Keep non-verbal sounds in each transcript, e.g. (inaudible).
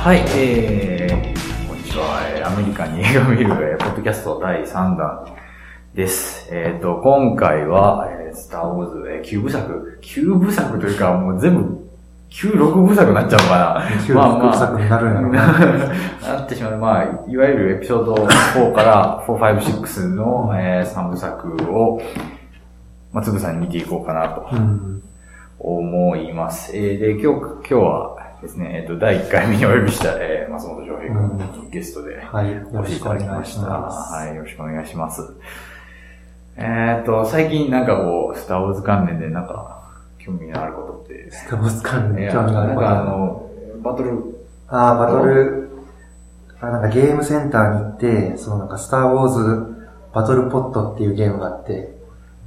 はい、えー、こんにちは。えーアメリカに映画を見る、えーポッドキャスト第3弾です。えっ、と、今回は、えースター・ウォーズ、えー、9部作、9部作というか、もう全部、9、6部作になっちゃうのかな。(laughs) 旧国作になるんやろうな。なってしまう。まあ、いわゆるエピソード4から4、5、6の、えー、3部作を、まあ、つぶさに見ていこうかなとうん。思います。えーで、今日、今日はですね、えっ、と、第1回目にお呼びした、えー、松本翔平君にゲストでお越しいたろしくお願だきました。いします。はい、よろしくお願いします。えっ、と、最近なんかこう、スターウォーズ関連でなんか、興味のあることって、スター・ウォーズ関連興味があなんかあること。の、バトル、ああ、バトル、あなんかゲームセンターに行って、そのなんかスター・ウォーズバトルポットっていうゲームがあって、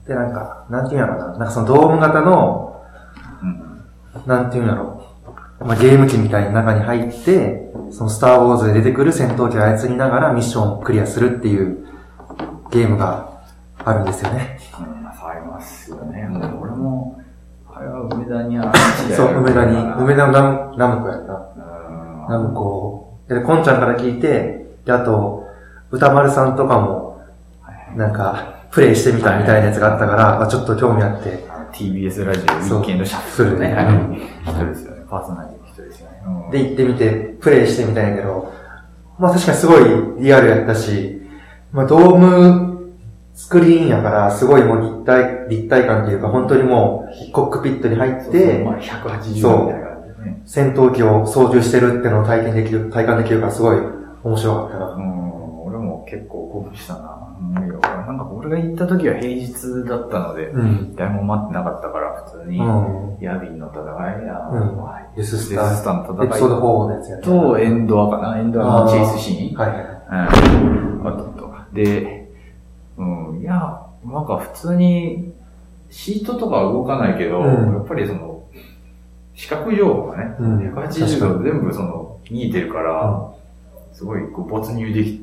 で、なんか、なんていうんやろうな、なんかそのドーム型の、うん、なんていうんやろ。う、まあ、ゲーム機みたいな中に入って、そのスター・ウォーズで出てくる戦闘機を操りながらミッションをクリアするっていうゲームがあるんですよね。うん、ありますよね。俺も、あれは梅田にあるそう、梅田に、梅田のラムラムコやった。うんラムコで、こんちゃんから聞いて、で、あと、歌丸さんとかも、なんか、プレイしてみたみたいなやつがあったから、まあちょっと興味あって、TBS ラジオウィーケンドシャッフルね。人ですよね。パーソナリティで行ってみて、プレイしてみたんやけど、まあ確かにすごいリアルやったし、まあドームスクリーンやから、すごいもう立体、立体感っていうか、本当にもう、コックピットに入っそうそうてま、あ、180みたいな感じでね。戦闘機を操縦してるってのを体験できる、体感できるからすごい面白かったな。うん、俺も結構興奮したな。なんか俺が行った時は平日だったので、うん。誰も待ってなかったから、普通に、うん。ヤビーの戦いや、うんまあデススデターススターのエピソード戦い4のやつやったと、エンドアかなエンドアのチェイスシーン。はいはい。うん。あったとか。で、うん、いや、なんか普通に、シートとかは動かないけど、うんやっぱりその、視覚情報がね、うん180度全部その、見えてるから、すごいこう没入でき。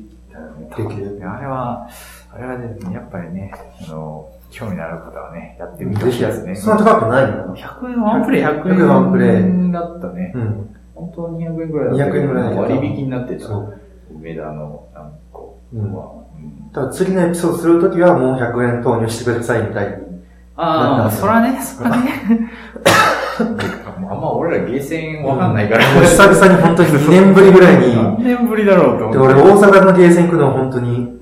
できるあれは、あれはね、やっぱりね、あの、興味のある方はね、やってみてほしいですね。そんな高くないの？100円、ワンプレイ100 100円ワンプレイ円だったね。うん。本当は200円ぐらいだったけど200円ぐらい割引になってた。そう。梅田の、なんこう、うんただ次のエピソードするときはもう100円投入してくださいみたいに。ああ、そらね、そらね。(laughs) あんま俺らゲーセンわかんないから。もう久々に本当に2年ぶりぐらいに、何年ぶりだろうと思で、って。俺大阪のゲーセン行くのは本当に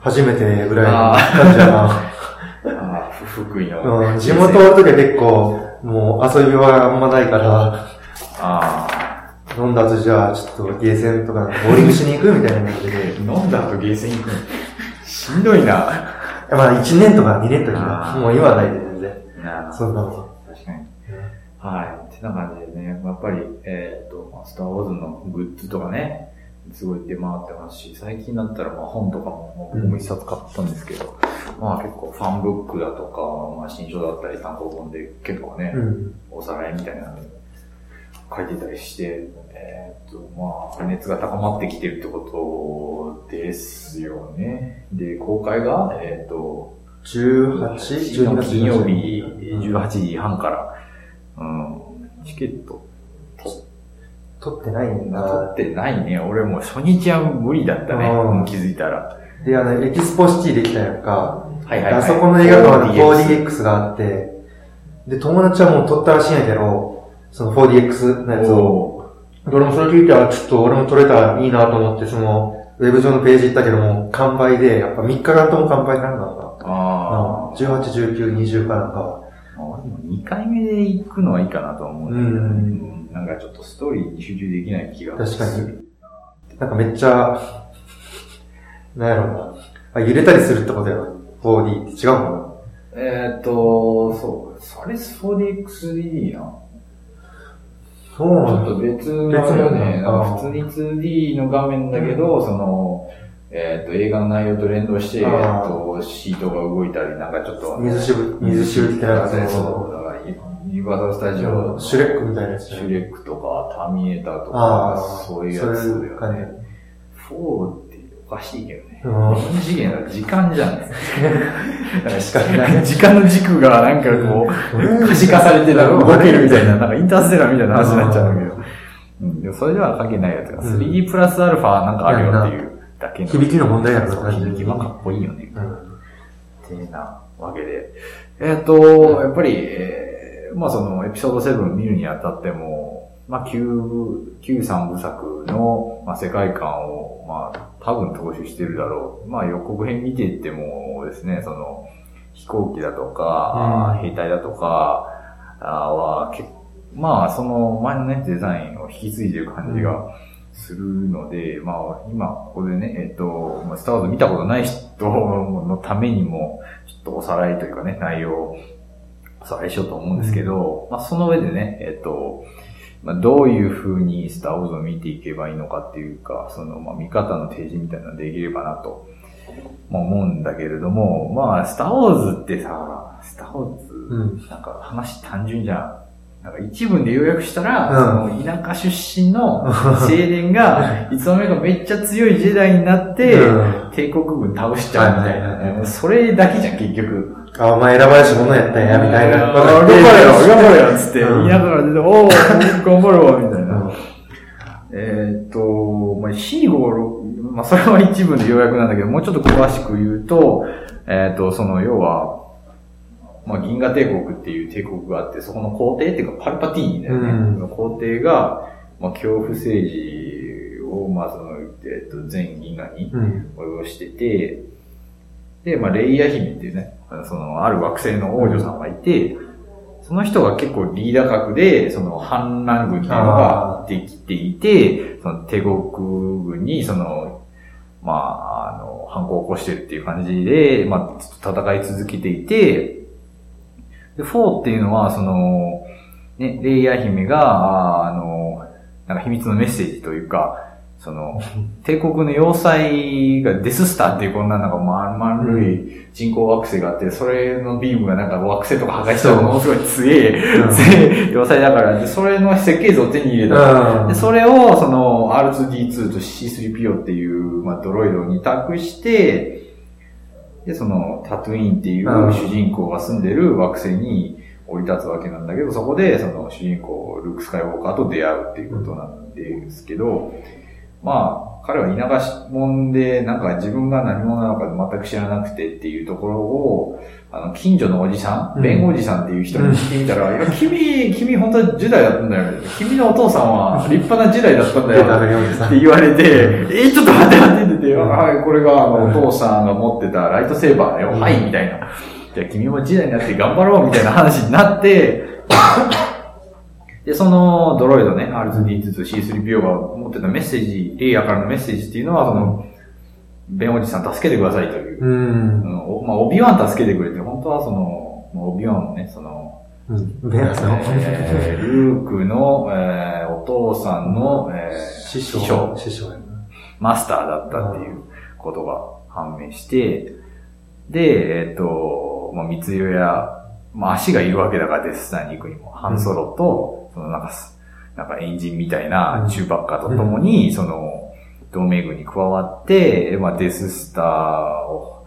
初めてぐらいの感じだな。ああ、ふ福井の。うん、地元おるときは結構、もう遊び場があんまないから、あ飲んだ後じゃあちょっとゲーセンとかボーリングしに行くみたいな感じで。あ、飲んだ後ゲーセン行くの？しんどいな。まあ1年とか2年とかもう今はないで全然。なそんなの。確かに。はい。ってな感じでね、やっぱり、えっ、と、まあスター・ウォーズのグッズとかね、すごい出回ってますし、最近だったらまあ本とかも、僕も一冊買ったんですけど、まあ結構ファンブックだとか、まあ新書だったり単行本で結構ね、うん。おさらいみたいなの書いてたりして、えっ、と、まあ、熱が高まってきてるってことですよね。で、公開が、えっ、と、18、12月金曜日18時半から、うん、チケット取ってないんだ。取ってないね。俺もう初日は無理だったね。うんうん気づいたら。で、あの、エキスポシティできたやんか。はいはい、はい。あそこの映画館の 4DX 4DX があって、で、友達はもう撮ったらしいんやけど、その 4DX のやつを。お俺もそれ聞いたら、ちょっと俺も撮れたらいいなと思って、その、ウェブ上のページ行ったけども、完売で、やっぱ3日間とも完売なんだーあな。18、19、20かなんかは。あ。俺も2回目で行くのはいいかなとは思うんだけど、うんなんかちょっとストーリーに集中できない気が確かにする。なんかめっちゃ、(laughs) なんやろうな。あ、揺れたりするってことやろ。4D って違うの？えーっと、そう、それ 4DX3D な。そうちょ。っと別のよね。普通に 2D の画面だけど、その、えっ、と、映画の内容と連動して、えっ、あーと、シートが動いたり、なんかちょっと、水しぶ、水しぶきってなん。かそう、そそうだから、ユニバーサル・スタジオの、シュレックみたいなやつシュレックとか、ターミネーターとあか、ー。そういうやつだよね。4っておかしいけどね。うん。4次元だ時間じゃん。(laughs) 時間の軸がなんかこう、うん。可視化されてたら動けるみたいな、なんかインターステラーみたいな話になっちゃうんだけど。うん、でもそれでは関係ないやつが、3D プラスアルファなんかあるよっていうだけの。響きの問題やろ響きはかっこいいよね。うん。ってなわけで。えっ、と、やっぱり、えーまあそのエピソード7見るにあたっても、まあ旧部、旧三部作の、まあ、世界観を、まあ多分踏襲してるだろう。まあ予告編見ていってもですね、その飛行機だとか、うん兵隊だとかあは結まあその前のね、デザインを引き継いでる感じがするので、まあ今ここでね、えっ、と、まあスター・ウォーズ見たことない人のためにも、ちょっとおさらいというかね、内容をおさらいしようと思うんですけど、まあその上でね、えっ、と、まあ、どういう風にスター・ウォーズを見ていけばいいのかっていうか、その、まあ見方の提示みたいなのができればなと、まあ、思うんだけれども、まあ、スター・ウォーズってさ、スター・ウォーズ、うん。なんか話単純じゃん。なんか一文で要約したら、うその田舎出身の (laughs) 青年が、い。つの間にかめっちゃ強いジェダイになって、うん。帝国軍倒しちゃうみたいな、はいはいはい。はいそれだけじゃん、結局。あ、お前選ばれし者やったんや、みたいな。頑張れよ、(laughs) 頑張れよ、つって、うん。言いながら出て、おー、頑張るわ、みたいな。うん。えーっと、まあ、C56、まあ、それは一部の要約なんだけど、もうちょっと詳しく言うと、えーっと、その、要は、まあ、銀河帝国っていう帝国があって、そこの皇帝っていうか、パルパティーンだよね。うんその皇帝が、まあ、恐怖政治を、まあ、その、えーっと、全銀河にうん。及してて、で、まあ、レイヤ姫っていうね、その、ある惑星の王女さんがいて、その人が結構リーダー格で、その反乱軍っていうのができていて、その帝国軍に、その、まあ、あの、反抗を起こしてるっていう感じで、まあ、戦い続けていて、で、4っていうのは、その、ね、レイヤー姫が、あの、なんか秘密のメッセージというか、その、(laughs) 帝国の要塞がデススターっていうこんななんか丸丸い人工惑星があって、それのビームがなんか惑星とか破壊したらものすごい強い、うん。強い要塞だから、で、それの設計図を手に入れた。うん。で、それを、その、R2D2 と C3PO っていう、まあ、ドロイドに託して、で、その、タトゥイーンっていううん。主人公が住んでる惑星に降り立つわけなんだけど、そこで、その、主人公、ルーク・スカイウォーカーと出会うっていうことなんですけど、まあ、彼は田舎者で、なんか自分が何者なのか全く知らなくてっていうところを、あの、近所のおじさん、うん弁護士さんっていう人に聞いてみたら、いや、君、君本当はジェダイだったんだよ。君のお父さんは (laughs) 立派なジェダイだったんだよ。って言われて、え、ちょっと待って待ってって言って、はい、これがあの、お父さんが持ってたライトセーバーだよ。うんはい、みたいな。じゃあ君もジェダイになって頑張ろうみたいな話になって、で、そのドロイドね、R2D2 と C3PO が持ってたメッセージ、レイヤーからのメッセージっていうのは、その、ベンおじさん助けてくださいという。うん。まあ、オビワン助けてくれて、本当はその、まあオビワンもね、その、うん。ベアさん。えールークの、えーお父さんの、えー師匠。師匠。マスターだったっていうことが判明して、で、えっ、と、まあ、三つ色や、まあ、足がいるわけだからデススターに行くにも、ハンソロと、そのなんかす、なんかエンジンみたいなうん。チューバッカーと共に、その、同盟軍に加わって、まあ、デススターを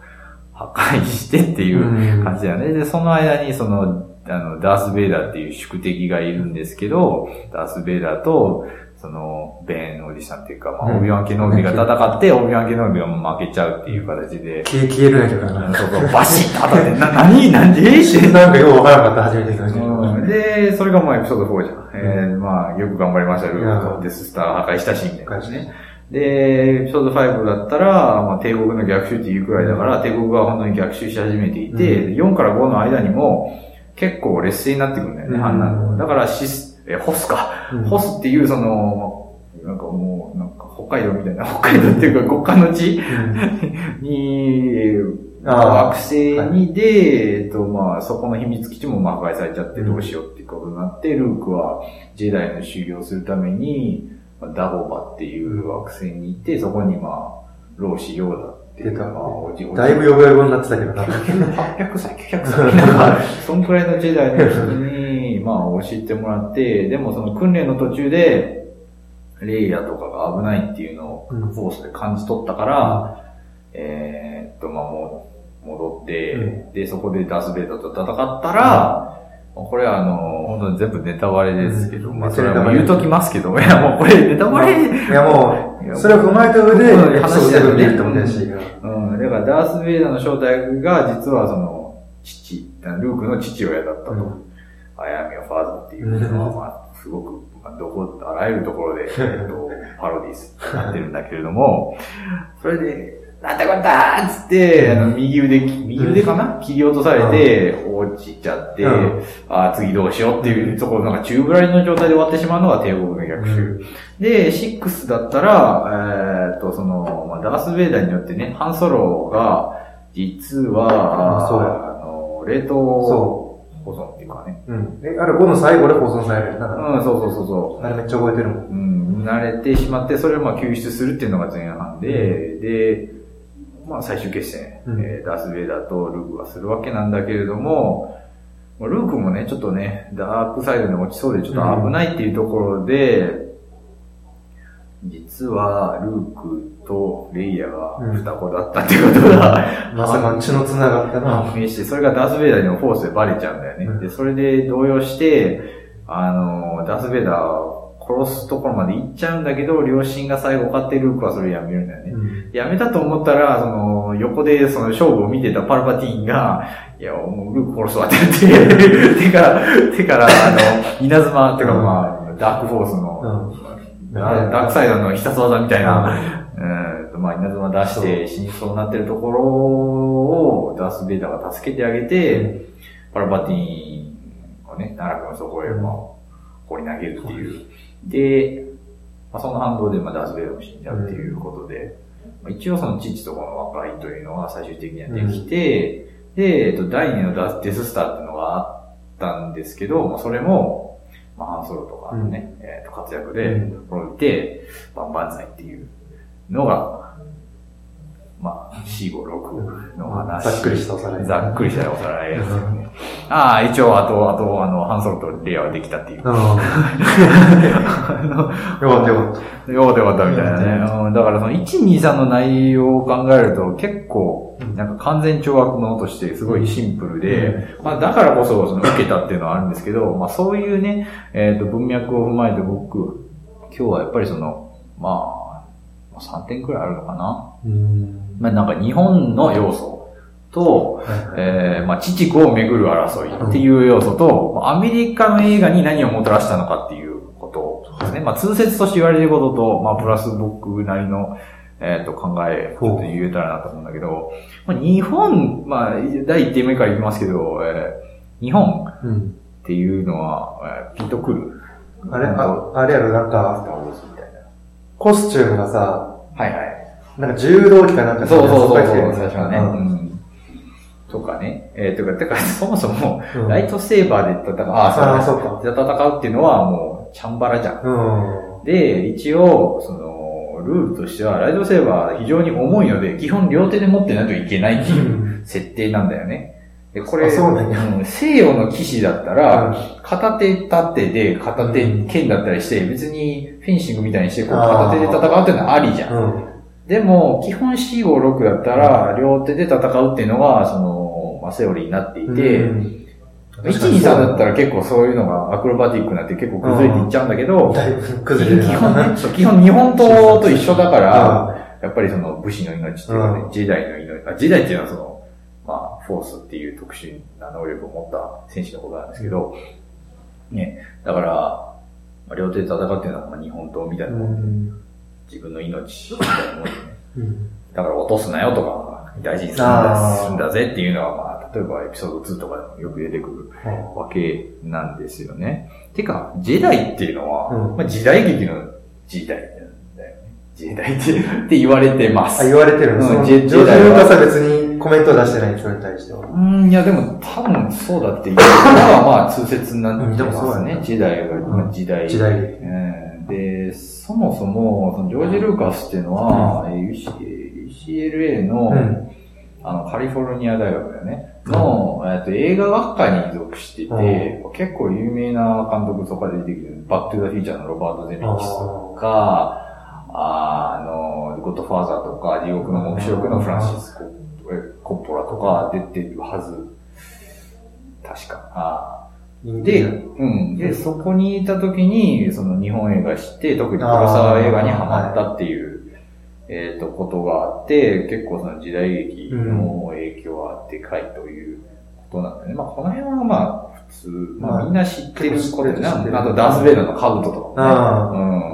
破壊してっていう感じだよね。で、その間に、その、あの、ダース・ベイダーっていう宿敵がいるんですけど、ダース・ベイダーと、その、ベンおじさんっていうか、まあ、うん。オビワン・ケノービが戦って、オビワン・ケノービが負けちゃうっていう形で、消え、消えるんやけどな。そうそう、バシッと当たって、な、(laughs) なに、なんでって。なんかようわからなかった、初めて聞きましたで、それがまあエピソード4じゃん。えー、まあ、よく頑張りました、ルークとデススター破壊したし、みたいなね。で、エピソード5だったら、まあ、帝国の逆襲っていうくらいだから、帝国が本当に逆襲し始めていて、4から5の間にも、結構劣勢になってくるんだよね、うん。反乱がだからシス、え、ホスか。うん。ホスっていうその、なんかもう、なんか北海道みたいな、北海道っていうか極寒の地に、惑星にで、えっと、まあ、そこの秘密基地もまあ破壊されちゃってどうしようっていうことになって、ルークはジェダイの修行をするために、まあダゴバっていう惑星に行って、そこにまあ、老子ヨーダっていう、出た。まあ、おじおじ。だいぶ呼ぶ呼ぶになってたけどな。800歳、900歳。そんくらいのジェダイの人に、まあ、教えてもらって、でもその訓練の途中で、レイヤーとかが危ないっていうのを、うん。フォースで感じ取ったから、えーっと、まあ、もう、戻って、うで、そこでダースベイダーと戦ったら、これはあの、本当に全部ネタバレですけど、まあ、それは言うときますけど、いや、もうこれネタバレ、いやもいやう、それを踏まえた上で、うんエピソード7見るってことやし。うん、だからダース・ベイダーの正体が実はその、父、ルークの父親だったと。うんアヤミオファーザーっていうのは、まあ、すごく、まあ、どこ、あらゆるところで、(laughs) えっと、パロディスになってるんだけれども、それで、なんだこんだーっつって、あの、右腕、右腕かな？切り落とされて、落ちちゃって、うん。あー次どうしようっていうところ、なんか宙ぶらりの状態で終わってしまうのが帝国の逆襲。で、6だったら、えーっと、その、まあ、ダース・ベイダーによってね、ハンソロが、実は、あの、冷凍そ保存っていうかね。う。うん。え、あれ5の最後で保存される。うん、そうそうそうそあれめっちゃ覚えてるもん。う。うん、慣れてしまって、それをまあ救出するっていうのが前半で、で、まあ最終決戦、うんえーダース・ベイダーとルークがするわけなんだけれども、まあルークもね、ちょっとね、ダークサイドに落ちそうでちょっと危ないっていうところで、実はルークとレイヤが双子だったっていうことが、まさか血の繋がったな。判明して、それがダース・ベイダーにもフォースでバレちゃうんだよね。うん。で、それで動揺して、あの、ダース・ベイダーを殺すところまで行っちゃうんだけど、両親が最後勝ってルークはそれをやめるんだよね。うん。やめたと思ったら、その、横でその勝負を見てたパルパティーンが、いや、もうルーク殺すわって言って、手から、手から、あの、稲妻っていうかまあ、ダークフォースの、ダダークサイドの必殺技みたいな、えーと、まあ、稲妻出して死にそうになってるところを、ダース・ベイダーが助けてあげて、パラパティーンをね、奈良君のそこへ、まあ、放り投げるっていう。で、まあ、その反動で、まあ、ダース・ベイダーも死んじゃうっていうことで、まあ、一応その父とこの和解というのが最終的にはできて、で、えっと、第二のダースデススターっていうのがあったんですけど、まあ、それも、まあ、ハンソロとかのね、えっと、活躍で、うん。これを見て、バンバンザイっていうのが、まあ、4、5、6の話。ざっくりしたおさらいざっくりしたおさらいですよね。ああ、一応、あと、あと、あの、ハンソロとレイヤはできたっていう。うん。(laughs) よかったよかった。よかったよかったみたいなね。うん、だからその1、2、3の内容を考えると結構、なんか完全懲悪者としてすごいシンプルで、まあだからこそその受けたっていうのはあるんですけど、まあそういうね、えっ、と文脈を踏まえて僕、今日はやっぱりその、まあ、3点くらいあるのかな？うん。まあなんか日本の要素と、えー、まあ、父子をめぐる争いっていう要素と、アメリカの映画に何をもたらしたのかっていうことですね。まあ、通説として言われることと、まあ、プラス僕なりの、えっ、と、考え、ちょっと言えたらなと思うんだけど、まあ、日本、まあ、第1点目から言いますけど、えー日本うん。っていうのは、えーピンとくる？あれ、ああれやろ、なんスか、コスチュームがさ、な。はいはい。なんか柔道着かなんかそうそうそう最初はね。ううんん。とかね。えー、とか、てか、(laughs) そもそも、うんライトセーバーで戦う、あああ、そうそうか。で戦うっていうのはもう、チャンバラじゃん。うん。で、一応、その、ルールとしては、ライトセーバー非常に重いので、基本両手で持ってないといけないっていう設定なんだよね。で、これ、うなん西洋の騎士だったら、片手立ってで、片手剣だったりして、別にフェンシングみたいにして、こう片手で戦うっていうのはありじゃん。うん。でも、基本 C56 だったら、両手で戦うっていうのが、その、まあ、セオリーになっていて、うん。1、2、3だったら結構そういうのがアクロバティックになって結構崩れていっちゃうんだけど、だいぶ崩れる基本ね、基本日本刀と一緒だから、やっぱりその武士の命っていうかね、うん。ジェダイの命、あ、ジェダイっていうのはその、まあ、フォースっていう特殊な能力を持った戦士のことなんですけど、ね、だから、まあ、両手で戦うっていうのは、まあ、日本刀みたいなもんで、うん。自分の命みたいなもんでね。うん。だから落とすなよとか、大事にするんあだぜっていうのは、まあ、例えばエピソード2とかでもよく出てくるわけなんですよね。てか、ジェダイっていうのは、うんまあ、時代劇の時代なんだよね。時代って (laughs) って言われてます。あ、言われてるんそのジェジョージ・ジェダイはは別にコメントを出してないそれに対しては。うん、いやでも多分そうだっていう。のはまあ通説になってますね。時代が、まあ時代。時代。うんで、そもそも、そのジョージ・ルーカスっていうのは、えー UC UCLA の、うん。あの、カリフォルニア大学だよね。の、えっと、映画学科に属してて、結構有名な監督とかで出てきてる、バックトゥザフィーチャーのロバート・ゼメキスとか、ああの、ゴッドファーザーとか、地獄の目視録のフランシスコ・コッポラとか出てるはず。確か。あで、うん。で、そこにいた時に、その日本映画知って、特に黒沢映画にハマったっていう、えっ、と、ことがあって、結構その時代劇の影響はでかいということなんだよね。まあ、この辺はまあ、普通、まあ、まあみんな知ってることであと、ダース・ベイダーのカブトとかもね。あうん。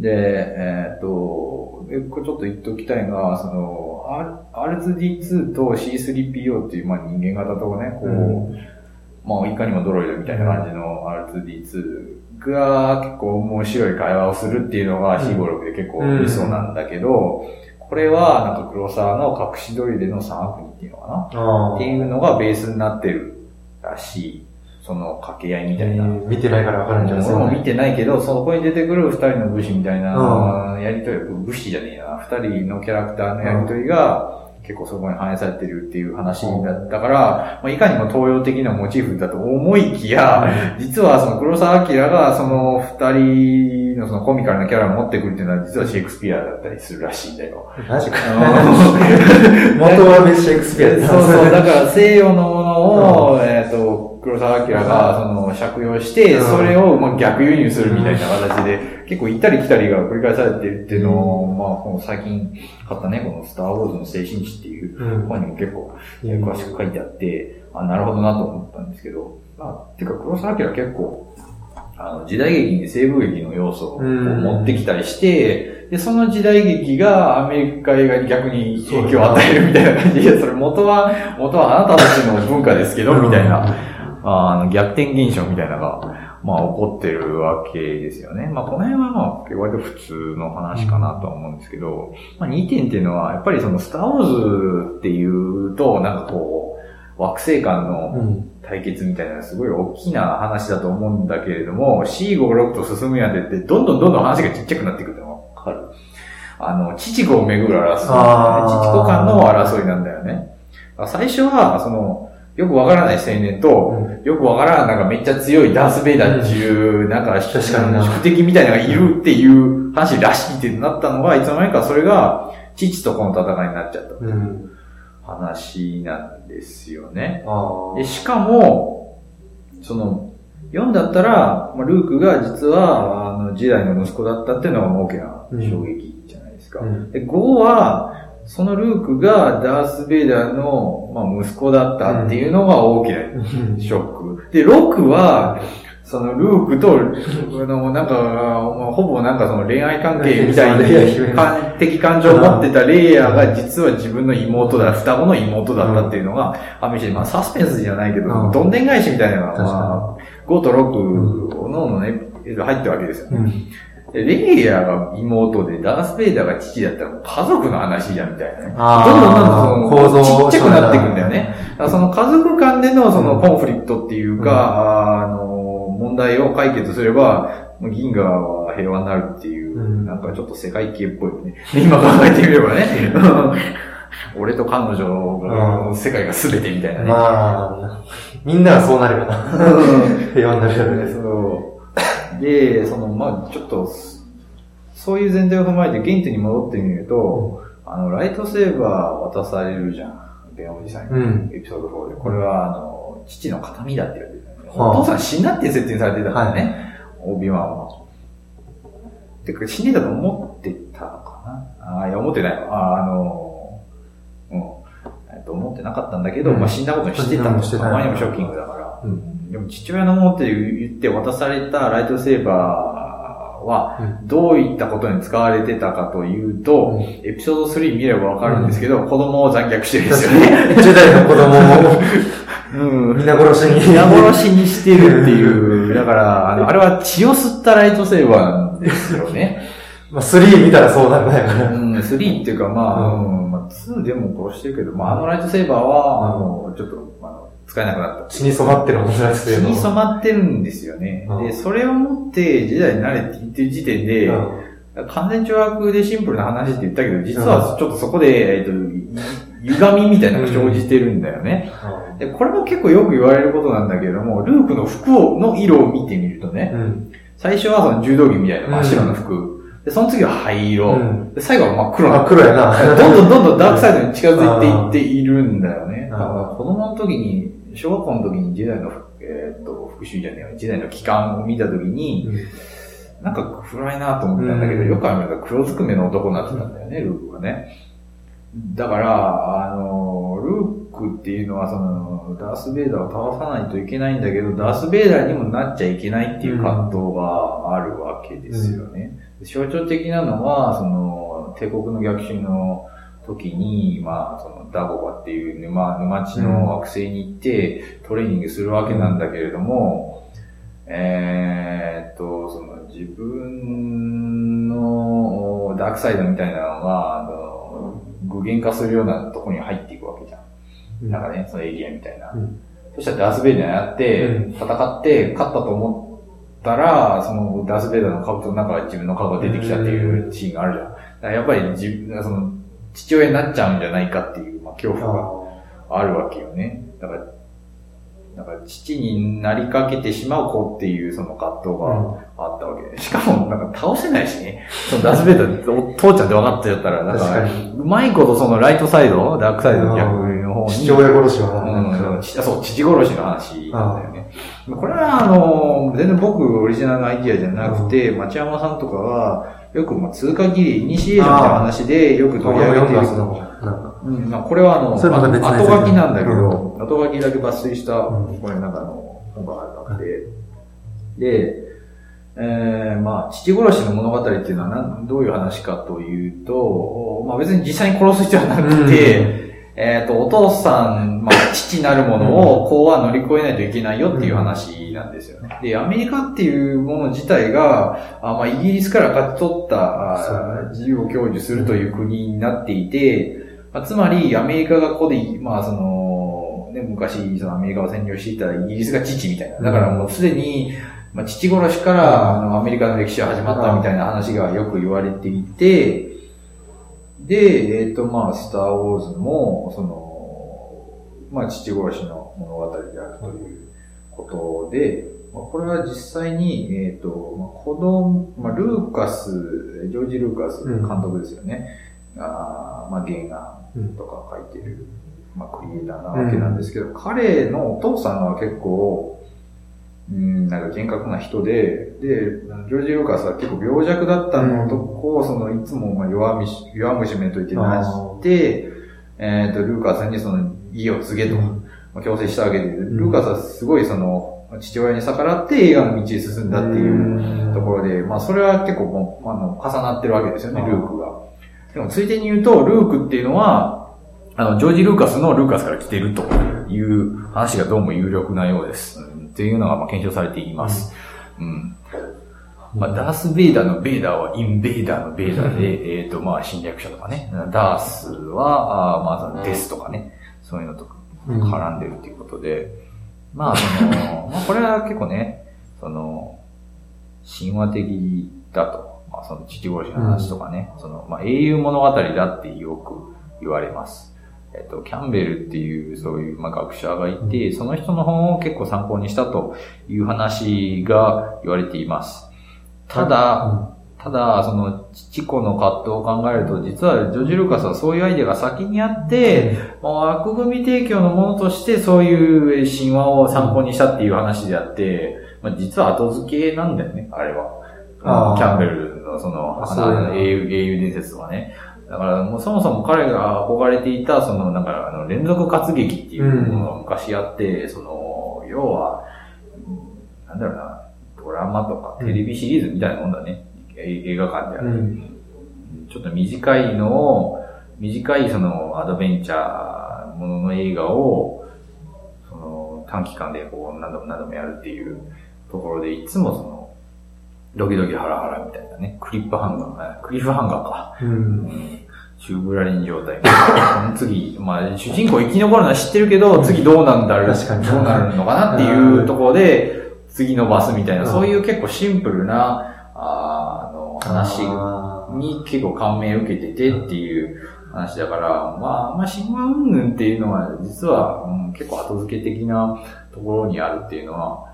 で、えっ、と、でこれちょっと言っておきたいのは、その、R- R2D2 と C3PO っていう、まあ、人間型とね、こう、うん。まあ、いかにもドロイドみたいな感じの R2D2 が結構面白い会話をするっていうのがうん。C56 で結構理想なんだけど、これはなんか黒沢の隠し撮りでの三悪人っていうのかな？っていうのがベースになってるらしい。その掛け合いみたいな。えー見てないからわかるんじゃない？ですか。俺も見てないけど、そこに出てくる二人の武士みたいなうやりとり、武士じゃねえな、二人のキャラクターのやりとりが結構そこに反映されてるっていう話だったから、まあ、いかにも東洋的なモチーフだと思いきや、実はその黒沢明がその二人のそのコミカルなキャラを持ってくるっていうのは実はシェイクスピアだったりするらしいんだよ。マジか。(laughs) 元はベシェイクスピアでそうそう、だから西洋のものを、えっ、と、黒沢明がその借用して、うん。それをまあ逆輸入するみたいな形で、結構行ったり来たりが繰り返されてるっていうのを、まあ、この最近買ったね、このスターウォーズの精神地っていううん。本にも結構詳しく書いてあって、あ、なるほどなと思ったんですけど、まあ、てか黒沢明は結構、あの、時代劇に西部劇の要素をうん。持ってきたりして、で、その時代劇がアメリカ映画に逆に影響を与えるみたいな感じで、それ元は、元はあなたたちの文化ですけど、みたいな、あの、逆転現象みたいなのが、まあ、起こってるわけですよね。まあ、この辺はまあ、割と普通の話かなとは思うんですけど、まあ、2点っていうのは、やっぱりその、スターウォーズっていうと、なんかこう、惑星間のうん。対決みたいなすごい大きな話だと思うんだけれども、C56 と進むにあたって、どんどんどんどん話がちっちゃくなっていくのがわかる。あの、父子をめぐる争いね。父子間の争いなんだよね。最初は、その、よくわからない青年と、うんよくわからん、なんかめっちゃ強いダース・ベイダーっていう、なんか、確かにな宿敵みたいなのがいるっていう話らしいってなったのが、いつの間にかそれが、父と子の戦いになっちゃったうん。話なんですよね。あで、しかも、その、4だったら、まあ、ルークが実は、あの、時代の息子だったっていうのが大きな衝撃じゃないですか。うんで、5は、そのルークがダース・ベイダーの、まあ、息子だったっていうのが大きなうん。ショック。で、6は、そのルークと、あの、なんか、まあほぼなんかその恋愛関係みたいに、感的感情を持ってたレイヤーが実は自分の妹だ、双子の妹だったっていうのが、判明して、まあサスペンスじゃないけど、うん。どんでん返しみたいなのが、まあ、5と6ののね、入ってるわけですよ。ね。レイヤーが妹で、ダース・ベイダーが父だったら家族の話じゃんみたいなね。どんどんどんどんその構造ちっちゃくなっていくんだよね。だからその家族間でのそのコンフリクトっていうか、あの、問題を解決すれば、銀河は平和になるっていう、うんなんかちょっと世界系っぽいよね。今考えてみればね。(laughs) 俺と彼女の世界が全てみたいなね。まあ、みんなはそうなるかな。(laughs) 平和になるよね。そう。で、その、まあちょっと、そういう前提を踏まえて原点に戻ってみると、あの、ライトセーバー渡されるじゃん。ベンおじさんに。うんエピソード4で。これは、あの、父の形見だって言われてたね。はあお父さん死んだって設定されてたんだよね。オビワンは。てか、死んでたと思ってたのかなああ、いや、思ってないわ。ああ、あの、うん。えっと、思ってなかったんだけど、うんまあ死んだことにしてたうんしてたあまりにもショッキングだから。うん。でも父親のものって言って渡されたライトセーバーは、どういったことに使われてたかというと、うんエピソード3見ればわかるんですけど、子供を残虐してるんですよね。ジェダイの子供もうん。皆殺しに。皆殺しにしてるっていう、だから、あの、あれは血を吸ったライトセーバーなんですよね。(laughs) まあ、3見たらそうなるね。うん、3っていうかまあ、ううん、まあ、2でも殺してるけど、まあ、あのライトセーバーは、あの、ちょっと、使えなくなった。血に染まってる同じやつ血に染まってるんですよね。うんで、それをもって時代に慣れていってる時点で、完全懲悪でシンプルな話って言ったけど、実はちょっとそこで、えっと、ゆ歪みみたいなのが生じてるんだよね。で、これも結構よく言われることなんだけれども、ルークの服をの色を見てみるとね、うん。最初はその柔道着みたいな真っ白な服、で、その次は灰色、うんで、最後は真っ黒なあ、黒やな。(laughs) どんどんどんどんダークサイドに近づいていっているんだよね。うんだから子供の時に、小学校の時に時代の、えーっと、復習じゃねえよ、時代の期間を見た時に、なんか暗いなと思ったんだけど、うんよくあるのが黒ずくめの男になってたんだよね、ルークはね。だから、あの、ルークっていうのは、その、ダース・ベイダーを倒さないといけないんだけど、ダース・ベイダーにもなっちゃいけないっていう葛藤があるわけですよね。象徴的なのは、その、帝国の逆襲の時に、まあ、その、ダゴバっていう沼、沼地の惑星に行って、トレーニングするわけなんだけれども、えーっと、その、自分のダークサイドみたいなのが、あの、具現化するようなところに入っていくわけじゃん。なんかね、そのエリアみたいな。うんそしたらダース・ベイダーにやって、うん戦って、勝ったと思ったら、そのダース・ベイダーの兜の中自分の顔が出てきたっていうシーンがあるじゃん。やっぱり自分、その、父親になっちゃうんじゃないかっていう、まあ、恐怖があるわけよね。だから、だから父になりかけてしまう子っていうその葛藤があったわけで。しかも、なんか倒せないしね。そのダースベイダー、お父ちゃんって分かっちゃったら、なんか確かに、うまいことそのライトサイド、ダークサイドの逆の方に。父親殺しは、うん、ちそう、父殺しの話なんだよね。これは、あの、全然僕オリジナルのアイディアじゃなくて、町山さんとかが、よく、まあ、通過儀礼、イニシエーションみたいな話で、よく取り上げてる。うん、まあ、これはあの、それまた別のやつ後書きなんだけど、う後書きだけ抜粋した、うん。これなんかあの、本があって、で、えー、まあ、父殺しの物語っていうのはなんどういう話かというと、まあ別に実際に殺す必要はなくて、えっ、と、お父さん、まあ、父なるものを、子は乗り越えないといけないよっていう話なんですよね。で、アメリカっていうもの自体が、あまあ、イギリスから勝ち取った、自由を享受するという国になっていて、まあ、つまり、アメリカがここで、まあ、その、ね、昔、そのアメリカを占領していたイギリスが父みたいな。だからもうすでに、まあ、父殺しから、あの、アメリカの歴史は始まったみたいな話がよく言われていて、で、えっ、と、まあ、スター・ウォーズも、その、まあ、父殺しの物語であるということで、まあ、これは実際に、えっ、と、まあ、子供、まあ、ルーカス、ジョージ・ルーカス監督ですよね。あーまあ、原画とか書いてる、まあ、クリエイターなわけなんですけど、彼のお父さんは結構、うん、なんか厳格な人で、で、ジョージ・ルーカスは結構病弱だったのとこ、その、いつもまあ弱みし、弱虫めと言ってなして、えっ、と、ルーカスにその、家を継げと、まあ、強制したわけで、ルーカスはすごいその、父親に逆らって映画の道へ進んだっていうところで、まあそれは結構もう、あの、重なってるわけですよね、ルークが。でも、ついでに言うと、ルークっていうのは、あの、ジョージ・ルーカスのルーカスから来てるという話がどうも有力なようです。うんっていうのが、まあ、検証されています。うん。まあ、ダース・ベイダーのベイダーはインベイダーのベイダーで、えっと、まあ、侵略者とかね。ダースは、あーまあデスとかね。そういうのとか絡んでるっていうことで、まあ、その、まあ、これは結構ね、その、神話的だと。まあ、その父殺しの話とかね、その、まあ、英雄物語だってよく言われます。えっと、キャンベルっていう、そういう、まあ、学者がいて、その人の本を結構参考にしたという話が言われています。ただ、ただ、その、父子の葛藤を考えると、実はジョージ・ルーカスはそういうアイデアが先にあって、まあ、枠組み提供のものとしてそういう神話を参考にしたっていう話であって、まあ、実は後付けなんだよね、あれは。キャンベルのその、英雄伝説はね。だからもうそもそも彼が憧れていた、その、なんか、あの、連続活劇っていうものが昔あって、その、要は、うんなんだろうな、ドラマとかテレビシリーズみたいなもんだね。え映画館である。うんちょっと短いのを、短いそのアドベンチャーものの映画を、その短期間でこう何度も何度もやるっていうところで、いつもその、ドキドキハラハラみたいなね、クリップハンガー、あクリフハンガーか。うん。うん。チューブラリン状態。(laughs) 次、まあ、主人公生き残るのは知ってるけど、次どうなんだろう、確かに。どうなるのかなっていうところで、次のバスみたいな、うん。そういう結構シンプルな、あの、話に結構感銘を受けててっていう話だから、まあ、まあ、神話云々っていうのは、実は、うん結構後付け的なところにあるっていうのは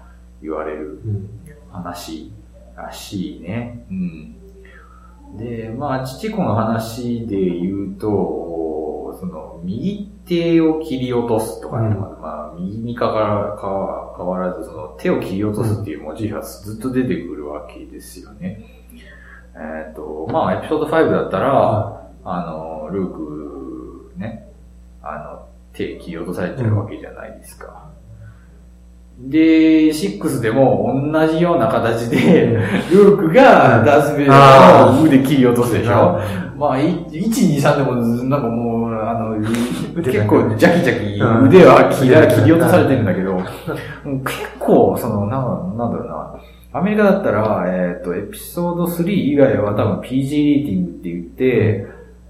言われるうん。話らしいね。うん。で、まあ、父子の話で言うと、と、その、右手を切り落とすとか、うんまあ、右にかからか変わらず、その、手を切り落とすっていうモチーフがずっと出てくるわけですよね。えっ、と、まあ、エピソード5だったら、あの、ルーク、ね、あの、手切り落とされてるわけじゃないですか。で、6でも同じような形で、ルークがダース・ベイダーの腕切り落とすでしょ？まあ、い1、2、3でも、なんかもう、あの、結構ジャキジャキ腕は切り落とされてるんだけど、結構、その、なんなんだろうな、アメリカだったら、えっ、と、エピソード3以外は多分 PG リーティングって言って、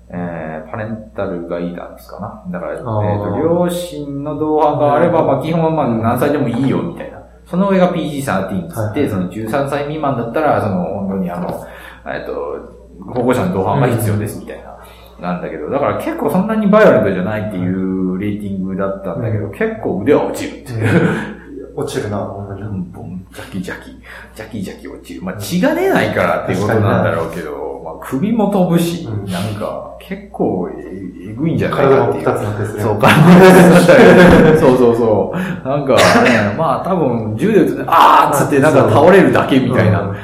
えー、パレンタルガイダンスかな？だから、えっ、あーと、両親の同伴があれば、まあ、基本はまあ、何歳でもいいよ、みたいな。その上が PG13 っつって、はいその13歳未満だったら、その、本当にあの、えっ、と、保護者の同伴が必要です、みたいな。なんだけど、だから結構そんなにバイオレントじゃないっていうレーティングだったんだけど、結構腕は落ちるっていう。落ちるな、ほんまにボ。ンジャキジャキ、ジャキジャキ落ちる。まあ血が出ないからっていうことなんだろうけど、まあ首も飛ぶし、うんなんか結構ええぐいんじゃないかっていう。体も二つする。そう、体も二つそうそうそう。なんかね、(laughs) まあ多分銃で撃つあーっつってなんか倒れるだけみたいな、うん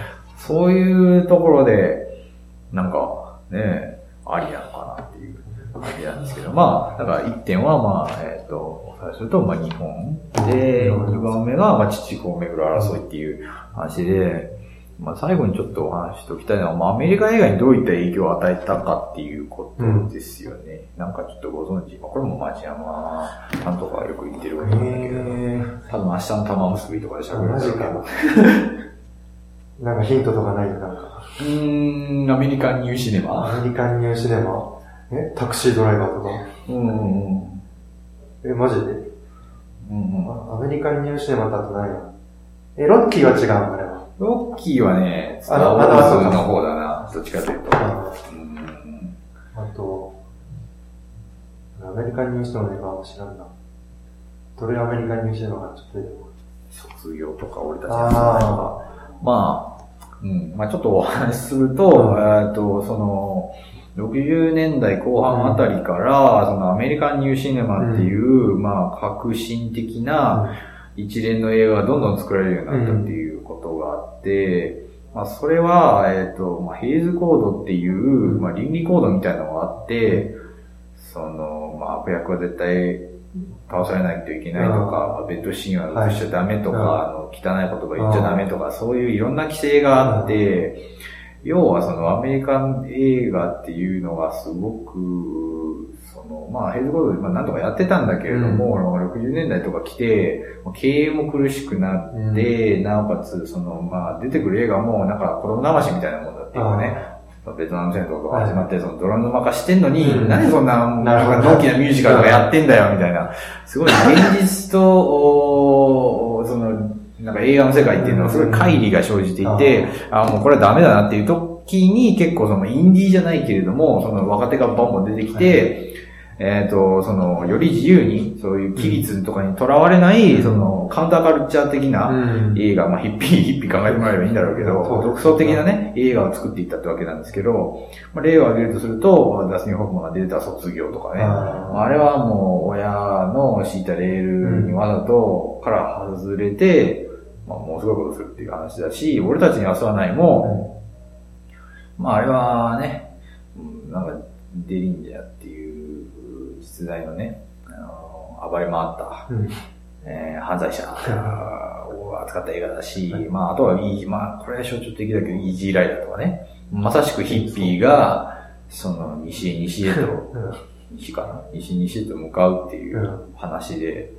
そういうところで、なんかね、ありなのかなっていう感じなんですけど、まあ、だから1点はまあ、えっ、と、最初とまあ日本。で、2番目がまあ父子をめぐる争いっていう話で、まあ最後にちょっとお話ししておきたいのは、まあアメリカ映画にどういった影響を与えたかっていうことですよね。なんかちょっとご存知、まあこれも町山さんとかよく言ってるわけなんだけど、へ多分明日の玉結びとかで喋るんだけマジかど、ー (laughs) なんかヒントとかないなんか。うーん、アメリカンニューシネマ？アメリカンニューシネマ？えタクシードライバーとか？うんうんうん。え、マジで？うんうん、あアメリカンニューシネマってあとないな。え、ロッキーは違うのあれは。ロッキーはね、スタあー・ウォーズの方だな、どっちかというと。あうん。あと、アメリカンニューシネマの映画は知らんな。どれアメリカンニューシネマがちょっと卒業とか俺たちの。まあ、うん、まあちょっとお話しすると、うん。えっと、その、60年代後半あたりから、そのアメリカンニューシネマっていう、まあ革新的な一連の映画がどんどん作られるようになったっていうって、まあそれは、えっ、と、まあヘイズコードっていう、まあ倫理コードみたいなのがあって、その、まあ悪役は絶対倒されないといけないとか、ベッドシーンは映しちゃダメとか、はい。あの汚い言葉言っちゃダメとか、そういういろんな規制があって、要はそのアメリカン映画っていうのがすごく、その、まあヘイズコードでまあなんとかやってたんだけれども、60年代とか来て、経営も苦しくなって、なおかつ、その、まあ出てくる映画もなんか子供騙しみたいなもんだっていうかね、ベトナム戦争とか始まって、そのドラマ化してんのに、うん。何そんな、なんか大きなミュージカルとかやってんだよ、みたいな。すごい現実と、おその、なんか映画の世界っていうのはすごい乖離が生じていて、あもうこれはダメだなっていう時に結構そのインディーじゃないけれども、その若手がボンボン出てきて、えっ、と、その、より自由に、そういう規律とかにとらわれない、その、カウンターカルチャー的な、うん。映画、まあ、ヒッピー、ヒッピー考えてもらえばいいんだろうけど、独創的なね、映画を作っていったってわけなんですけど、まあ、例を挙げるとすると、ダスティン・ホフマンが出てた卒業とかね、ああれはもう親の敷いたレールにわざとから外れて、まあ、もうすごいことするっていう話だし、俺たちに遊ばないも、まああれはね、うんなんかデリンジャーっ実在のね、あの暴れ回った、うん。えー犯罪者を扱った映画だし、まああとはイージー、まあこれは象徴的だけど、イージーライダーとかね、まさしくヒッピーが、その西へ西へと、うん。西かな？西西へと向かうっていううん。話で、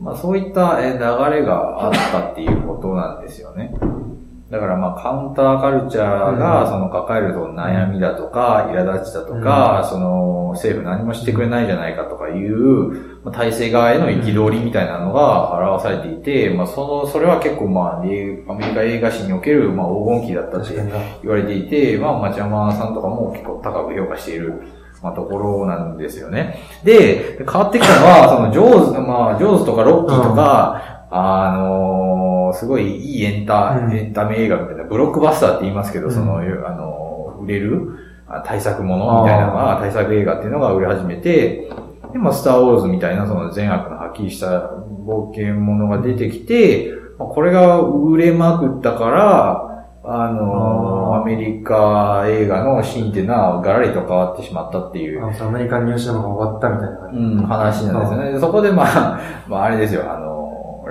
まあそういったえー流れがあったっていうことなんですよね。だからまあカウンターカルチャーがうん。その抱えるその悩みだとか、苛立ちだとか、その政府何もしてくれないじゃないかとかいう、まあ体制側への憤りみたいなのが表されていて、まあその、それは結構まあ、映アメリカ映画史におけるまあ黄金期だったって確かにな。言われていて、まあ、町山さんとかも結構高く評価している、まあ、ところなんですよね。で、変わってきたのは、その、ジョーズ、まあ、ジョーズとかロッキーとか、あのーすごいいいエンタ、うん。エンタメ映画みたいな、ブロックバスターって言いますけど、うん。その、あのー売れる、あ対策ものみたいなのが、対策映画っていうのが売れ始めて、で、まあ、スターウォーズみたいなその善悪のはっきりした冒険ものが出てきて、まあ、これが売れまくったから、あのあー。アメリカ映画のシーンっていうのはガラリと変わってしまったっていう、あアメリカンニューシネマが終わったみたいな。うん、話なんですよね。でそこでまあ、まああれですよ、あの、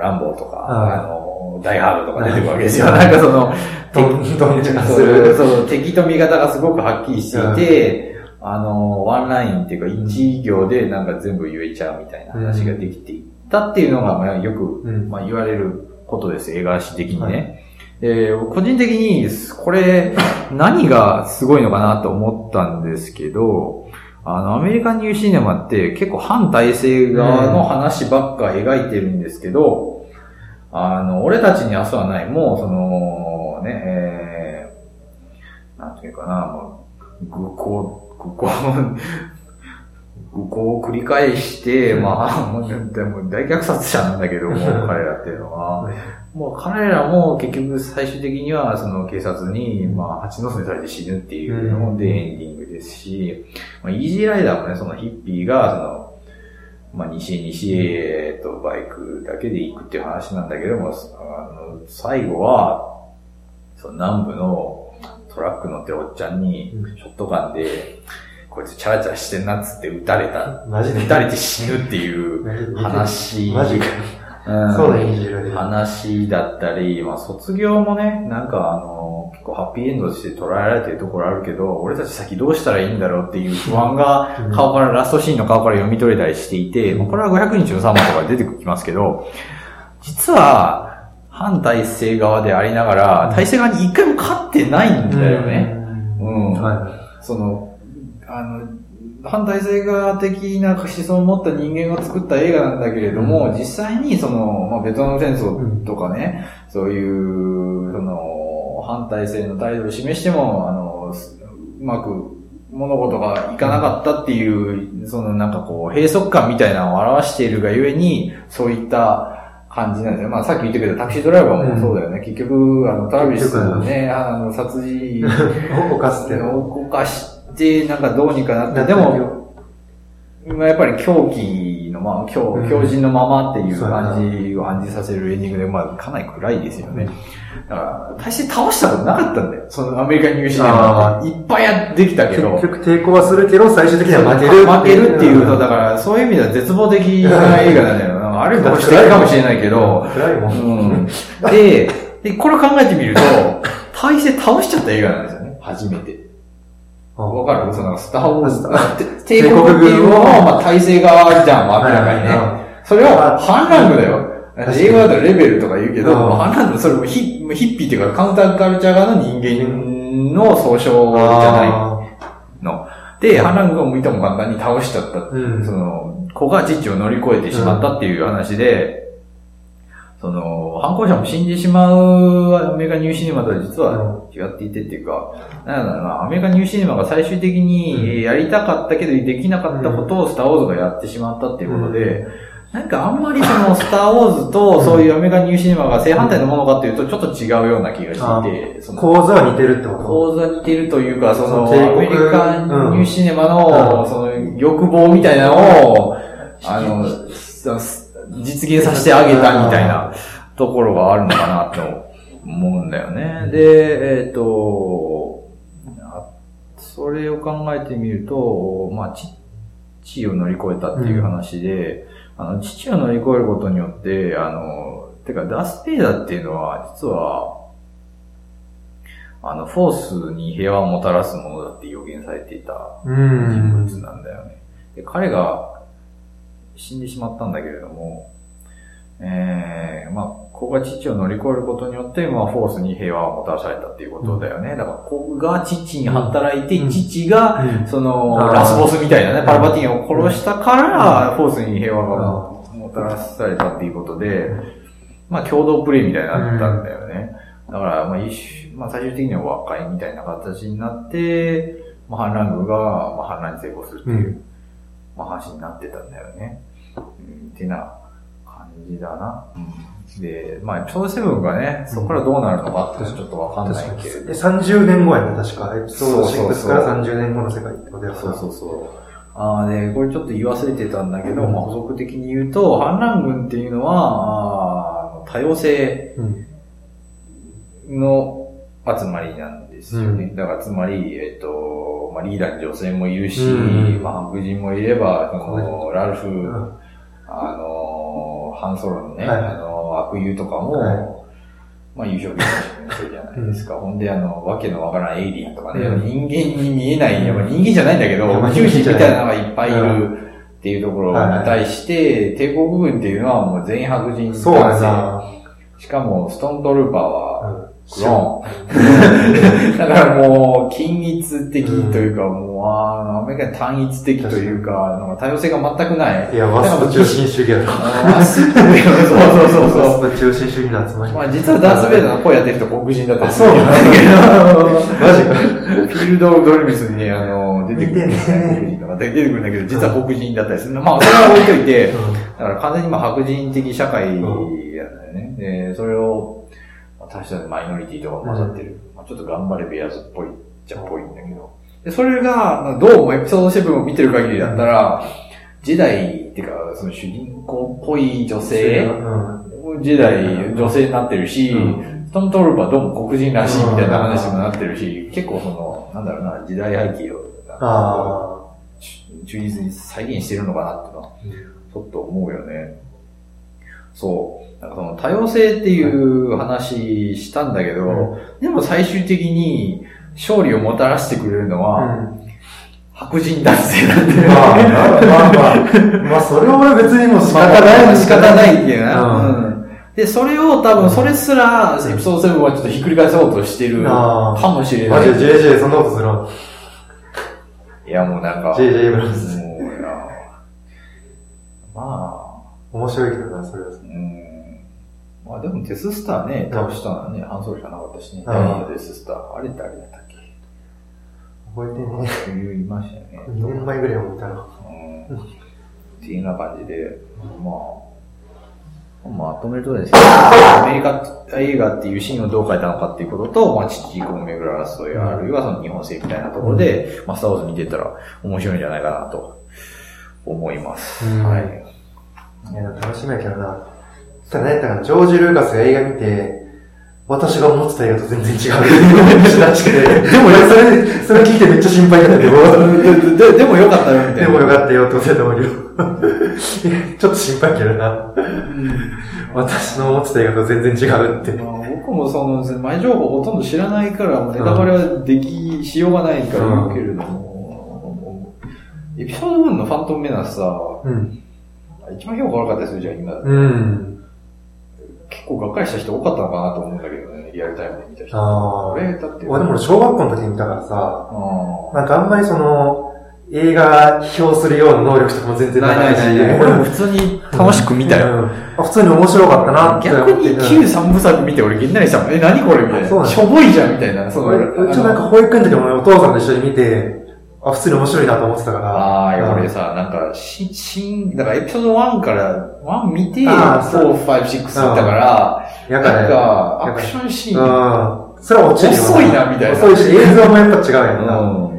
ランボーとか、はいあの、ダイハードとか出てくるわけですよ。なんかその、どんどんちゃそうる。そう、敵と味方がすごくはっきりしていて、あの、ワンラインっていうか一行でなんか全部言えちゃうみたいな話ができていったっていうのが、まあよく、うんまあ言われることです、映画史的にね。で個人的に、これ、何がすごいのかなと思ったんですけど、あの、アメリカンニューシネマって結構反体制側の話ばっか描いてるんですけど、あの、俺たちに明日はない、もうその、ね、えー、なんていうかな、もう、愚行、愚行、愚行を繰り返して、まあ、もうでも大虐殺者なんだけども、(laughs) 彼らっていうのは。もう彼らも結局最終的にはその警察に、まあ、蜂の巣にされて死ぬっていうのでエンディングですし、まあ、イージーライダーもね、そのヒッピーが、その、まあ、西へ西へとバイクだけで行くっていう話なんだけども、あの、最後は、その南部のトラック乗ってるおっちゃんにうん、ショットガンで、こいつチャラチャラしてんなっつって撃たれた。マジで撃たれて死ぬっていう話。マジか。うん。そうだ、いいジル話だったり、まあ卒業もね、なんかあの、結構ハッピーエンドとして捉えられてるところあるけど、俺たち先どうしたらいいんだろうっていう不安がうん。顔から、ラストシーンの顔から読み取れたりしていて、まあこれは500日のサマーとかで出てきますけど、実は、反体制側でありながら、体制側に一回も勝ってないんだよね。うん。はその、あの、反体制側的な思想を持った人間が作った映画なんだけれども、うん実際にその、まあ、ベトナム戦争とかね、そういう、その、反体制の態度を示しても、あの、すうまく物事がいかなかったっていう、そのなんかこう、閉塞感みたいなのを表しているがゆえに、そういった感じなんですよ。まあさっき言ったけど、タクシードライバーもそうだよね。結局、あの、トラビスのね、あの、殺人 (laughs) い。を犯すっていうの動かして、なんかどうにかなって、でも、まあやっぱり狂気のまま、狂うん狂人のままっていう感じを暗示させるエンディングで、まあかなり暗いですよね。だから、大して倒したことなかったんだよ。そのアメリカニューシネいっぱいやってきたけど。結局抵抗はするけど、最終的には負ける。負けるっていうと、だから、そういう意味では絶望的な映画なんだよな。ある意味保守的かもしれないけど、暗いもん。うん。で、で、これを考えてみると、大勢倒しちゃった映画なんですよね。初めて。わかる？その、スターウォーズ、(laughs) 帝国っていうのは、まあ、体制側じゃん、明らかにね。それを、反乱軍だよ。英語だとレベルとか言うけど、うん反乱軍、それもヒヒッピーっていうか、カウンターカルチャー側の人間の総称じゃないあの。で、反乱軍が向いたも簡単に倒しちゃった。その、子が父を乗り越えてしまったっていう話で、その、犯行者も死んでしまうアメリカニューシネマとは実は違っていてっていうか、なんだろうな、アメリカニューシネマが最終的にやりたかったけどできなかったことをスターウォーズがやってしまったっていうことで、なんかあんまりそのスターウォーズとそういうアメリカニューシネマが正反対のものかっていうとちょっと違うような気がしていて、その構図は似てるってこと？構図は似てるというか、その、アメリカンニューシネマうの、ん。その、欲望みたいなのを、あの、そ実現させてあげたみたいなところがあるのかなと思うんだよね。で、えっ、と、あそれを考えてみると、まあ、父を乗り越えたっていう話で、あの、父を乗り越えることによって、あの、てか、ダース・ペイダーっていうのは、実は、あの、フォースに平和をもたらすものだって予言されていたう人ん。物なんだよね。で、彼が死んでしまったんだけれども、えー、まあ、子が父を乗り越えることによって、まあ、フォースに平和をもたらされたっていうことだよね。だから、子が父に働いて、うん。父が、うん。その、ラスボスみたいなね、ん。パルパティーンを殺したから、フォースに平和がもたらされたっていうことで、まあ、共同プレイみたいになったんだよね。だから、まあ、一種、まあ、最終的には和解みたいな形になって、まあ、反乱軍が、まあ、反乱に成功するっていう、うんまあ、話になってたんだよね。うん、ってな感じだな。うん、で、まあ、エピソード7がね、そこからどうなるのかってちょっとわかんないけれど。で、30年後やね、確か。エピソードそうそう6から30年後の世界ってことやから。そうそうそう。ああ、で、これちょっと言い忘れてたんだけど、まあ補足的に言うと、反乱軍っていうのは、あー多様性うん。の集まりなんですよね。うん。だからつまり、えっ、と、まあ、リーダーに女性もいるし、うん。まあ、白人もいれば、その、ラルフ、うん。あの、ハンソロのね、はいあの、悪友とかも、はい。まあ、優勝そうじゃないですか。ほんで、あの、わけのわからんエイリアンとかね、うん。人間に見えない、やっぱ人間じゃないんだけど、まあ宇宙人みたいなのがいっぱいいうん。るっていうところに対して、帝国軍っていうのはもう全員白人そうや男性な。しかも、ストーントルーパーは、うんクローン。だからもう、均一的というか、もう、あのアメリカに単一的というか、なんか多様性が全くない。いや、ワスプ中心主義やろ。ワスプそうそうそうそう。ワスプ中心主義の集まり。まあ実はダース・ベイダーの声やってる人黒人だったりすそうるなんだけど。マジか。フィールド・ドリミスにね、あの、出てくるんですね。見て黒人とか出てくるんだけど、実は黒人だったりする。まあ、それは置いといて、だから完全にまあ白人的社会なんだよね。で、それを、まあ、確かにマイノリティとか混ざってる。まあ、ちょっと頑張れベアーズっぽいっちゃっぽいんだけど。で、それが、まあどうもエピソード7を見てる限りだったら、時代っていうか、その主人公っぽい女性、うん。時代女性になってるし、トーントルーパーどうも黒人らしいみたいな話にもなってるし、結構その、なんだろうな、時代背景を、あ忠実に再現してるのかなってのは、ちょっと思うよね。そう。その多様性っていう話したんだけど、うでも最終的に勝利をもたらしてくれるのあ。は、うん。白人男性なんだよね。まあ、まあまあ、まあ、それは俺別にもう仕方ない仕方ないっていうな。うんうんで、それを多分、それすら、エピソード7はちょっとひっくり返そうとしてるかもしれない。マジで JJ そんなことするのいや、もうなんか、JJ ブラムズ。もういや、ま面白いけどな、それは。あ、うん。まあでもデススターね、倒したのはね、ハンソロじゃなかったしね。のデススター。あれってあれだったっけ？覚えてね。言いましたよね。2年前ぐらいも見たな。うんっていうような感じで、まあ、まとめるとですね、アメリカ映画っていうシーンをどう書いたのかっていうことと、まあ、父子を巡る争い、あるいはその日本製みたいなところで、まあ、スターウォーズ見てたら面白いんじゃないかなと思います。うんはい。いや、楽しみやけどな。ただね、だからジョージ・ルーカスが映画見て、私が思ってた映画と全然違うでもそれ、それ聞いてめっちゃ心配だったけど、ででもよかったよ、みたいな。でもよかったよって教えてもらうよ。(laughs) ちょっと心配やけどな。私の思ってた映画と全然違うって。まあ僕もその前情報ほとんど知らないから、ネタバレはでき、しようがないから言うけれども、エピソード1のファントムメナスさ、うん。一番評価悪かったりするじゃん、今。うん。結構がっかりした人多かったのかなと思うんだけどね、リアルタイムで見た人。ああ。俺、だって。俺でも俺小学校の時に見たからさ、あなんかあんまりその、映画批評するような能力とかも全然ないし。俺も普通に楽しく見たよ。普通に面白かったなって。逆に旧三部作見て俺げんなりしたもん。え、何これみたいな。しょぼいじゃんみたいな。その俺、うちなんか保育園の時もお父さんと一緒に見て、あ、普通に面白いなと思ってたから。ああ、いやうん俺さ、なんか、し、しん、だからエピソード1から、1見て、あーそう4、5、6見たから。なんか、アクションシーン、うん。それは落ちるよ遅いなみたいな遅いし、映像もやっぱ違うやんな。うん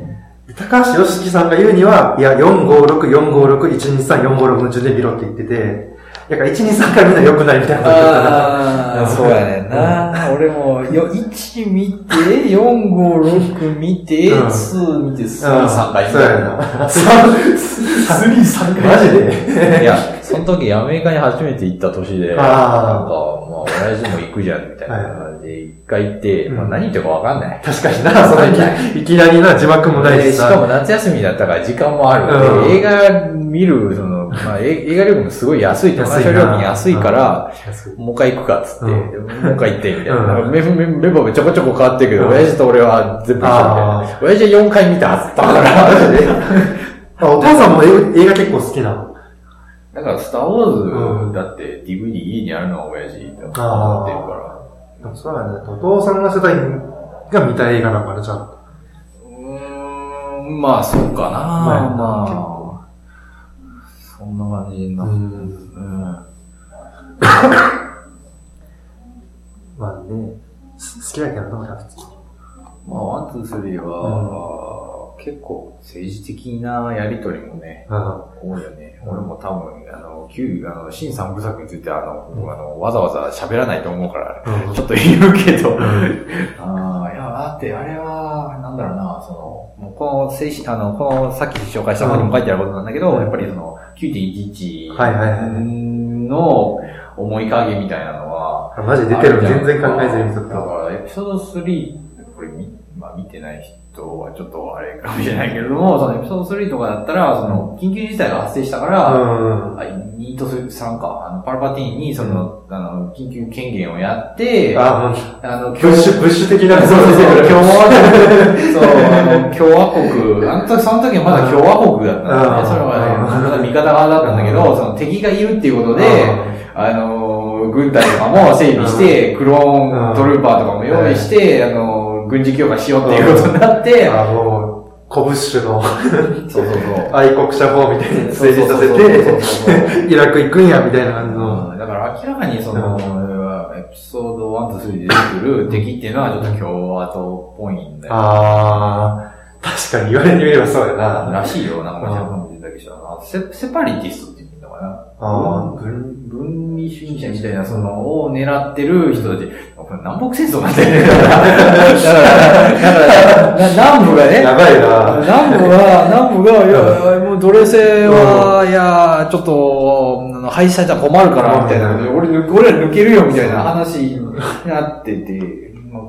高橋良樹さんが言うには、いや、456、456、123、456の順で見ろって言ってて、だから123からみんな良くないみたいなこと言ってたから。ああ、そうやね俺も、よ、1見て、4、5、6見て、うん。2見て、3、3回。見そうやな。3、3回。マジで？いや、その時アメリカに初めて行った年で、なんか、まあ、親父も行くじゃん、みたいな感じで、一回行って、うん。まあ何言ってるかわかんない。確かにな、(laughs) そのいきいきなり。な、字幕もないししかも夏休みだったから時間もある。うん。で映画見る、その、まあ、え映画料金もすごい安い、コマーシャル料金安いから、もう一回行くかっつって、うん。でもう一回行って、みたいな。メンバーちょこちょこ変わってるけど、うん。親父と俺は全部一緒みたいな。あ。親父は4回見たはずだから。お父さんも映映画結構好きなの？だから、スターウォうんーズ、だって DVD 家にあるのは親父だと思ってるから。でもそうだね。お父さんの世代が見た映画だから、ちゃんと。うーん、まあ、そうかな。まあま結あ、そんな感じになってうんうん。まあね、す好きだけどな、俺は普通に。まあ、ワン、ツー、スリーは、結構政治的なやりとりもね、うん。多いよね。俺も多分、あの、旧、あの、新三部作についてあの、あの、わざわざ喋らないと思うから、うん。ちょっと言うけど、ん。ああ、いや、だって、あれは、なんだろうな、その、もうこの、精神、あの、この、さっき紹介した本にも書いてあることなんだけど、うん。やっぱりその、9.11はいはいはいの思い影みたいなのは、あマジ出てる。全然考えずに見とっただから、エピソード3、これ見、まあ見てない人はちょっとあれかもしれないけれども、そのエピソード3とかだったら、その、緊急事態が発生したから、うん。あニートさんか、あの、パルパティーンに、その、あの、緊急権限をやって、ああ、の、ブッシュ、ブッシュ的な。そうそうそう、(laughs) 共和国、そう、あの、共和国、あの時、その時はまだ共和国だったんだよね。うん。それはね、うん。まだ味方側だったんだけど、うん。その敵がいるっていうことで、あの、軍隊とかも整備して、クローントルーパーとかも用意して、あの、軍事強化しようっていうことになって、あ、もう、コブッシュのそうそうそう。(laughs) 愛国者法みたいに政治させて、イラク行くんや、みたいな感じの。うんだから明らかにその、エピソード1と3で出てくる敵っていうのはちょっと共和党っぽいんだよ。あー、確かに言われてみればそうやな。らしいよ、なんかジャパン人だけ。セセパリティストって言うんだかな。あー分分離主義者みたいな、その、を狙ってる人たち。南北戦争なんだよね。だから、南部がね、やばいな。南部が、南部が、いや、もう奴隷制は、いや、ちょっと、廃止されたら困るから、みたいな。俺、俺ら抜けるよ、みたいな話になってて、まあ、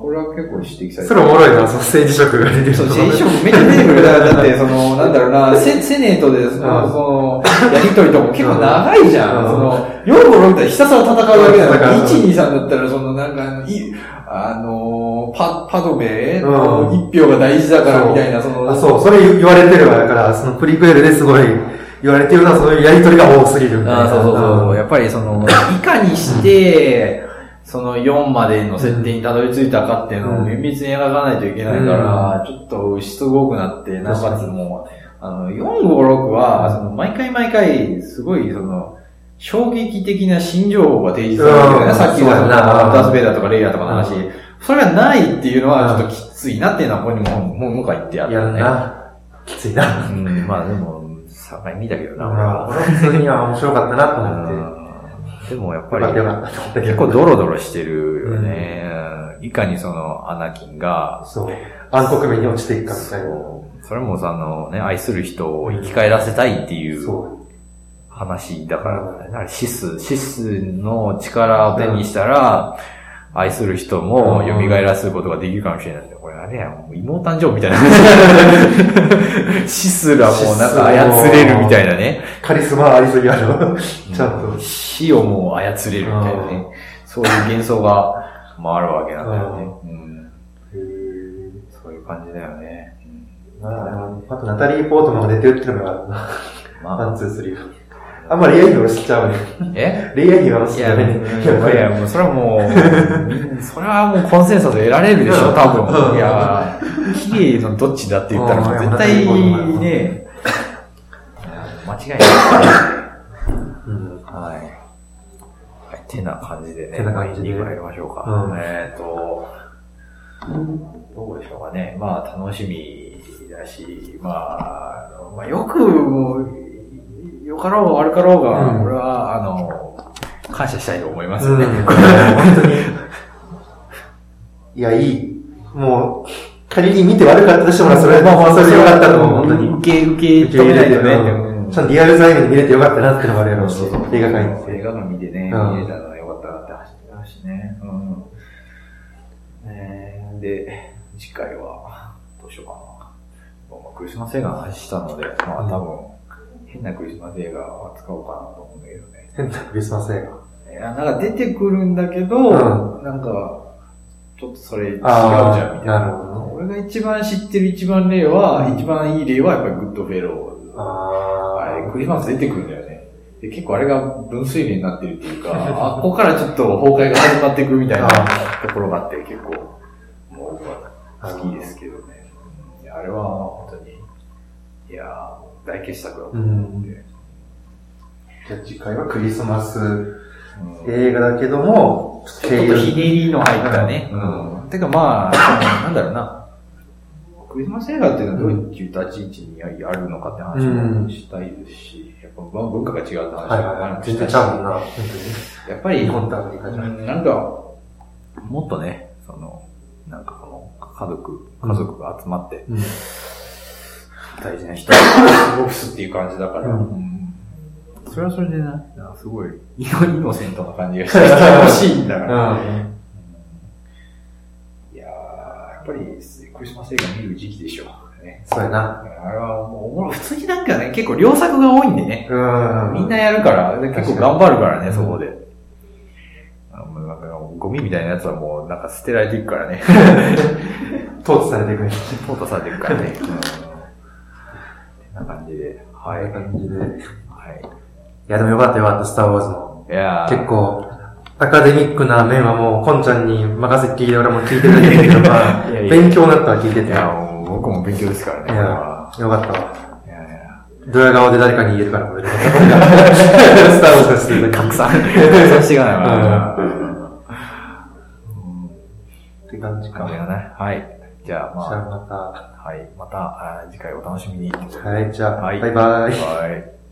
これは結構指摘されてそれおもろいな、その政治色が出てるそう、政治色めっちゃ出てくる。(laughs) だって、その、なんだろうな、セセネートで、その、そのやりとりとかも結構長いじゃん。うんその、4、5、6ってひたすら戦うだけだから、うん1、2、3だったら、その、なんか、い、あの、パ、パドメのうん一票が大事だから、みたいな、その、あ、そう、それ言われてるわ。だから、そのプリクエルですごい言われてるのは、そういうやりとりが多すぎるみたいな。あそうそうそう。やっぱりその、(laughs) いかにして、その4までの設定にたどり着いたかっていうのを綿密に描かないといけないから、ちょっとしつこくなって、なおかつもう、あの、4、5、6は、その、毎回毎回、すごい、その、衝撃的な新情報が提示されるよね。うんさっきのダースベイダーとかレイヤーとかの話。うそれがないっていうのは、ちょっときついなっていうのは、ここにも、もう、もう一回言ってやったね。きついな。うん、まあでも、さ回見たけどな、俺まあは。俺は普通には面白かったなと思って。うんでもやっぱり。結構ドロドロしてるよね。いかにそのアナキンが、そう。暗黒面に落ちていくかみたいな。それもさ、あのね、愛する人を生き返らせたいっていうそ話だから、だからシス、シスの力を手にしたら、愛する人も蘇らせることができるかもしれない。これあれやん、もう妹誕生みたいな。(laughs) シスらもうなんか操れるみたいなね。う。カリスマありすぎやろ。ちゃんと。死をもう操れるみたいなね。そういう幻想が、まああるわけなんだよね。うんそういう感じだよね。まあ、あとナタリー・ポートマンが出てるっていうのがあるな。まワン、ツー、スリー。あんまりレイア俺推しちゃうね。え？レイア俺推しいや、ちゃうね。いや、もうそれはもう、(laughs) それはもうコンセンサス得られるでしょ、多分。いや、綺麗のどっちだって言ったら絶対ね、間違いない。うん。はい。はい、てな感じでね、てな感じでエンディング入りましょうか。うんえっ、と、どうでしょうかね。まあ、楽しみだし、まあ、まあ、よくもう、よかろうが悪かろうが、うん俺は、あの、感謝したいと思いますよね。うん。(laughs) 本当に。いや、いい。もう、仮に見て悪かったとしても、それは、まあ、それでよかったと思う、本当に。受け、受け止めないとね。ちゃんとリアルタイムで見れてよかったなってのもあるやろうし映画館行って。映画館見てね、うん見れたのはよかったなって走ってたしね。うん。えーで、次回は、どうしようかな。まあ、クリスマス映画の話したので、まあ多分、変なクリスマス映画は使おうかなと思うんだけどね。変なクリスマス映画。いや、なんか出てくるんだけど、うなんか、ちょっとそれ違うじゃんみたいな。なるほどね俺が一番知ってる一番例は、うん一番いい例はやっぱりグッドフェローズ。ああれ、クリスマス出てくるんだよね。で結構あれが分水嶺になってるっていうか、あ、ここからちょっと崩壊が始まっていくみたいなところがあって、結構、もう僕は好きですけどね。あれは本当に、いやー大傑作だと思うんで。じゃあ次回はクリスマスうん映画だけども、ちょっとひねりの入ったね。ううん。てかまあ、なんだろうな。クリスマス映画っていうのはどういう立ち位置にあるのかって話もしたいですし、やっぱまあ文化が違うって話はいはいはい。全然ちゃうもんな、本やっぱり、日本とアメリカじゃうんなんか、もっとね、その、なんかこの、家族、家族が集まって。大事な人を過ごすっていう感じだから、うんうんそれはそれでな、すごい、イノイノセントな感じがして楽しいんだから。うん。いやー、やっぱりクリスマス映画見る時期でしょう。ね、そうやな。あれはもうおもろ、普通になんかね、結構良作が多いんでね。うん。みんなやるから、で結構頑張るからね、そこで。あのもうなんかゴミみたいなやつはもうなんか捨てられていくからね。(laughs) 統治されていくね。(laughs) 淘汰されていくからね。(laughs) な感じで。はい。な感じで。いはい。や、でもよかったよかった、スターウォーズも。いやー結構、アカデミックな面はもう、コンちゃんに任せっきりで俺も聞いてたけど、まあ、いやいや勉強になったわ聞いてて。いいや、や、もう僕も勉強ですからね。これはよかったわ。いやいやドヤ顔で誰かに言えるから、これで。スターウォーズが好きで。拡散、拡散していかないわ。って感じか。はい。じゃあ、じゃあままた。あ、はい。また、次回お楽しみに。はい、じゃあ、はいバイバイ。はい。